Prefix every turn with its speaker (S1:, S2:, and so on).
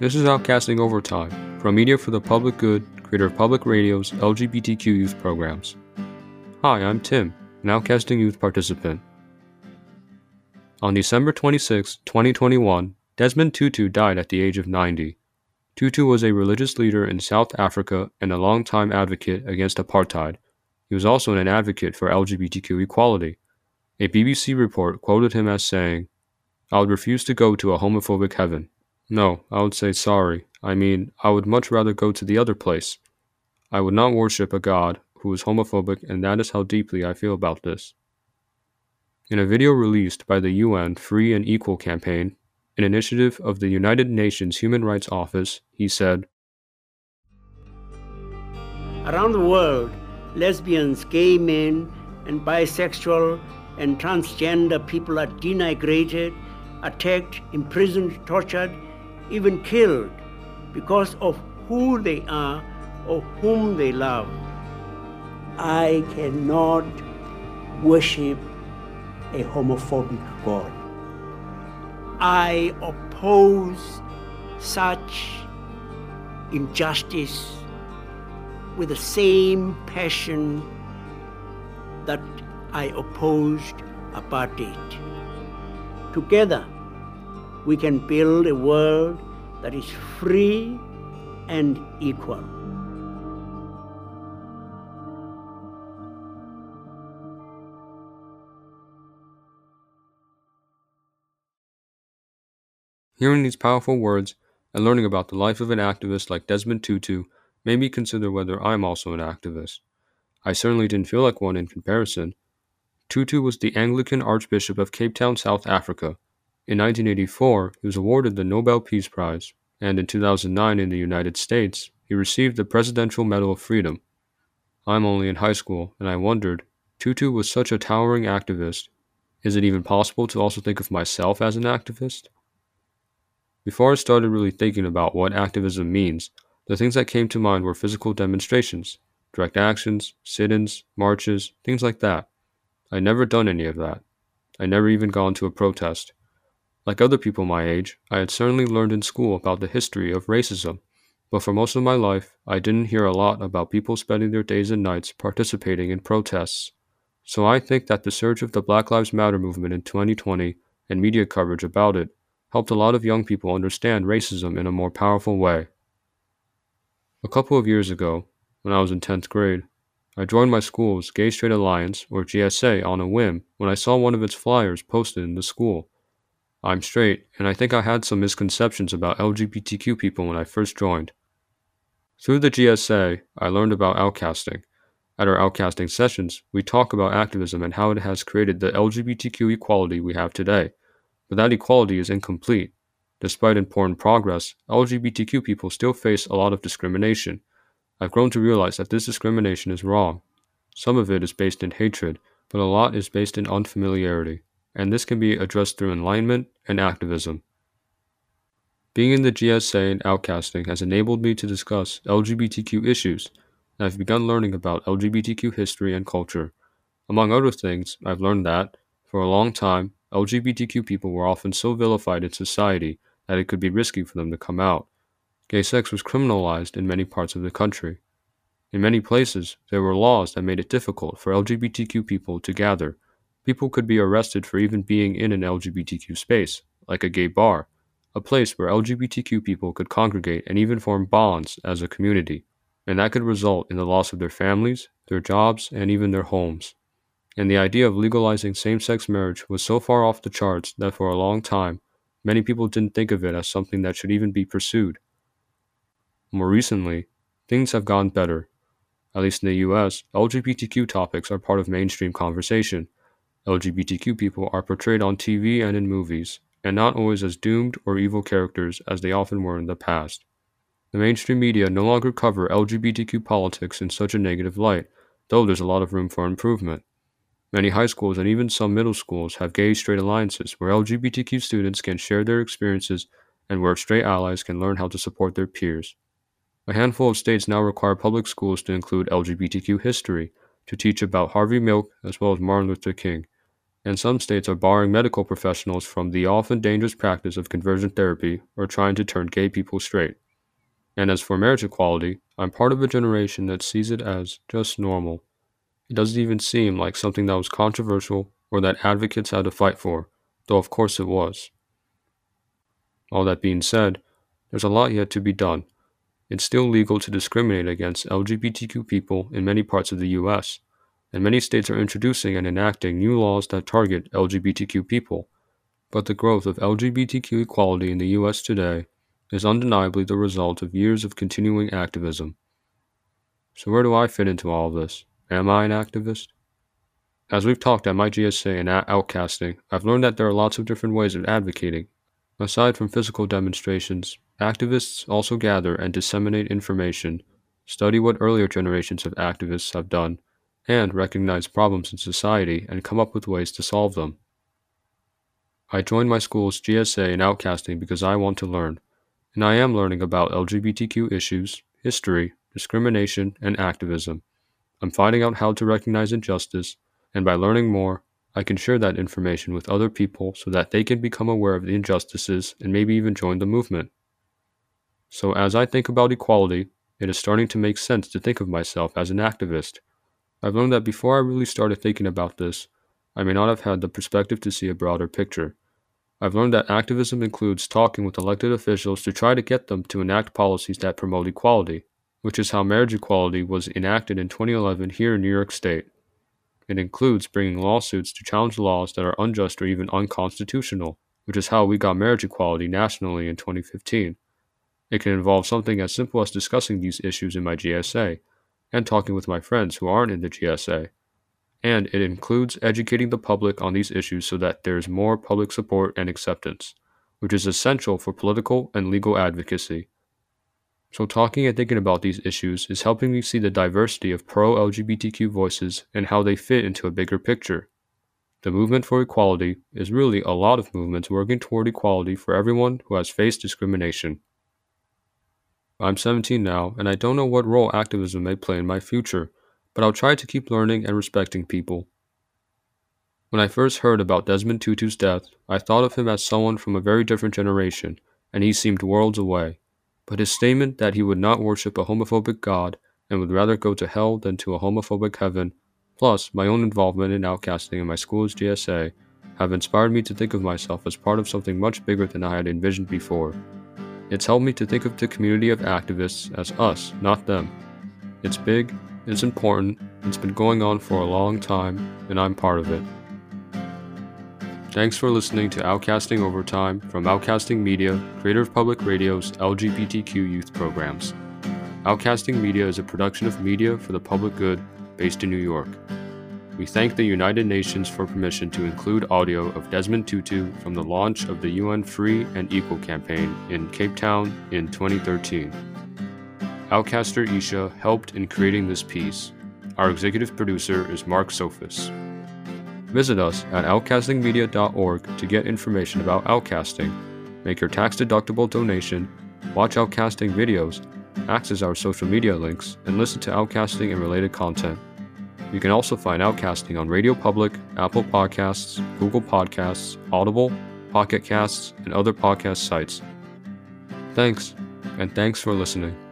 S1: This is Outcasting Overtime, from Media for the Public Good, creator of Public Radio's LGBTQ youth programs. Hi, I'm Tim, an Outcasting youth participant. On December 26, 2021, Desmond Tutu died at the age of 90. Tutu was a religious leader in South Africa and a longtime advocate against apartheid. He was also an advocate for LGBTQ equality. A BBC report quoted him as saying, I would refuse to go to a homophobic heaven. No, I would say sorry. I mean, I would much rather go to the other place. I would not worship a God who is homophobic, and that is how deeply I feel about this. In a video released by the UN Free and Equal campaign, an initiative of the United Nations Human Rights Office, he said
S2: Around the world, lesbians, gay men, and bisexual and transgender people are denigrated, attacked, imprisoned, tortured, even killed because of who they are or whom they love. I cannot worship a homophobic God. I oppose such injustice with the same passion that I opposed apartheid. Together, we can build a world that is free and equal.
S1: Hearing these powerful words and learning about the life of an activist like Desmond Tutu made me consider whether I'm also an activist. I certainly didn't feel like one in comparison. Tutu was the Anglican Archbishop of Cape Town, South Africa, in 1984, he was awarded the Nobel Peace Prize, and in 2009 in the United States, he received the Presidential Medal of Freedom. I'm only in high school, and I wondered Tutu was such a towering activist. Is it even possible to also think of myself as an activist? Before I started really thinking about what activism means, the things that came to mind were physical demonstrations, direct actions, sit ins, marches, things like that. I'd never done any of that. I'd never even gone to a protest. Like other people my age, I had certainly learned in school about the history of racism, but for most of my life, I didn't hear a lot about people spending their days and nights participating in protests. So I think that the surge of the Black Lives Matter movement in 2020 and media coverage about it helped a lot of young people understand racism in a more powerful way. A couple of years ago, when I was in 10th grade, I joined my school's Gay Straight Alliance, or GSA, on a whim when I saw one of its flyers posted in the school. I'm straight, and I think I had some misconceptions about LGBTQ people when I first joined. Through the GSA, I learned about outcasting. At our outcasting sessions, we talk about activism and how it has created the LGBTQ equality we have today. But that equality is incomplete. Despite important progress, LGBTQ people still face a lot of discrimination. I've grown to realize that this discrimination is wrong. Some of it is based in hatred, but a lot is based in unfamiliarity and this can be addressed through enlightenment and activism. Being in the GSA and outcasting has enabled me to discuss LGBTQ issues, and I've begun learning about LGBTQ history and culture. Among other things, I've learned that, for a long time, LGBTQ people were often so vilified in society that it could be risky for them to come out. Gay sex was criminalized in many parts of the country. In many places, there were laws that made it difficult for LGBTQ people to gather People could be arrested for even being in an LGBTQ space, like a gay bar, a place where LGBTQ people could congregate and even form bonds as a community, and that could result in the loss of their families, their jobs, and even their homes. And the idea of legalizing same sex marriage was so far off the charts that for a long time, many people didn't think of it as something that should even be pursued. More recently, things have gone better. At least in the US, LGBTQ topics are part of mainstream conversation LGBTQ people are portrayed on TV and in movies, and not always as doomed or evil characters as they often were in the past. The mainstream media no longer cover LGBTQ politics in such a negative light, though there's a lot of room for improvement. Many high schools and even some middle schools have gay straight alliances where LGBTQ students can share their experiences and where straight allies can learn how to support their peers. A handful of states now require public schools to include LGBTQ history, to teach about Harvey Milk as well as Martin Luther King, and some states are barring medical professionals from the often dangerous practice of conversion therapy or trying to turn gay people straight. And as for marriage equality, I'm part of a generation that sees it as just normal. It doesn't even seem like something that was controversial or that advocates had to fight for, though of course it was. All that being said, there's a lot yet to be done. It's still legal to discriminate against LGBTQ people in many parts of the US, and many states are introducing and enacting new laws that target LGBTQ people. But the growth of LGBTQ equality in the US today is undeniably the result of years of continuing activism. So, where do I fit into all of this? Am I an activist? As we've talked at my GSA and at Outcasting, I've learned that there are lots of different ways of advocating. Aside from physical demonstrations, activists also gather and disseminate information, study what earlier generations of activists have done, and recognize problems in society and come up with ways to solve them. I joined my school's GSA in Outcasting because I want to learn, and I am learning about LGBTQ issues, history, discrimination, and activism. I'm finding out how to recognize injustice, and by learning more, I can share that information with other people so that they can become aware of the injustices and maybe even join the movement. So, as I think about equality, it is starting to make sense to think of myself as an activist. I've learned that before I really started thinking about this, I may not have had the perspective to see a broader picture. I've learned that activism includes talking with elected officials to try to get them to enact policies that promote equality, which is how marriage equality was enacted in 2011 here in New York State. It includes bringing lawsuits to challenge laws that are unjust or even unconstitutional, which is how we got marriage equality nationally in 2015. It can involve something as simple as discussing these issues in my GSA and talking with my friends who aren't in the GSA. And it includes educating the public on these issues so that there is more public support and acceptance, which is essential for political and legal advocacy. So, talking and thinking about these issues is helping me see the diversity of pro LGBTQ voices and how they fit into a bigger picture. The movement for equality is really a lot of movements working toward equality for everyone who has faced discrimination. I'm 17 now, and I don't know what role activism may play in my future, but I'll try to keep learning and respecting people. When I first heard about Desmond Tutu's death, I thought of him as someone from a very different generation, and he seemed worlds away but his statement that he would not worship a homophobic God and would rather go to hell than to a homophobic heaven, plus my own involvement in outcasting in my school's GSA, have inspired me to think of myself as part of something much bigger than I had envisioned before. It's helped me to think of the community of activists as us, not them. It's big, it's important, it's been going on for a long time, and I'm part of it. Thanks for listening to Outcasting Overtime from Outcasting Media, creator of Public Radio's LGBTQ youth programs. Outcasting Media is a production of media for the public good based in New York. We thank the United Nations for permission to include audio of Desmond Tutu from the launch of the UN Free and Equal campaign in Cape Town in 2013. Outcaster Isha helped in creating this piece. Our executive producer is Mark Sophus. Visit us at outcastingmedia.org to get information about outcasting, make your tax deductible donation, watch outcasting videos, access our social media links, and listen to outcasting and related content. You can also find Outcasting on Radio Public, Apple Podcasts, Google Podcasts, Audible, Pocket Casts, and other podcast sites. Thanks, and thanks for listening.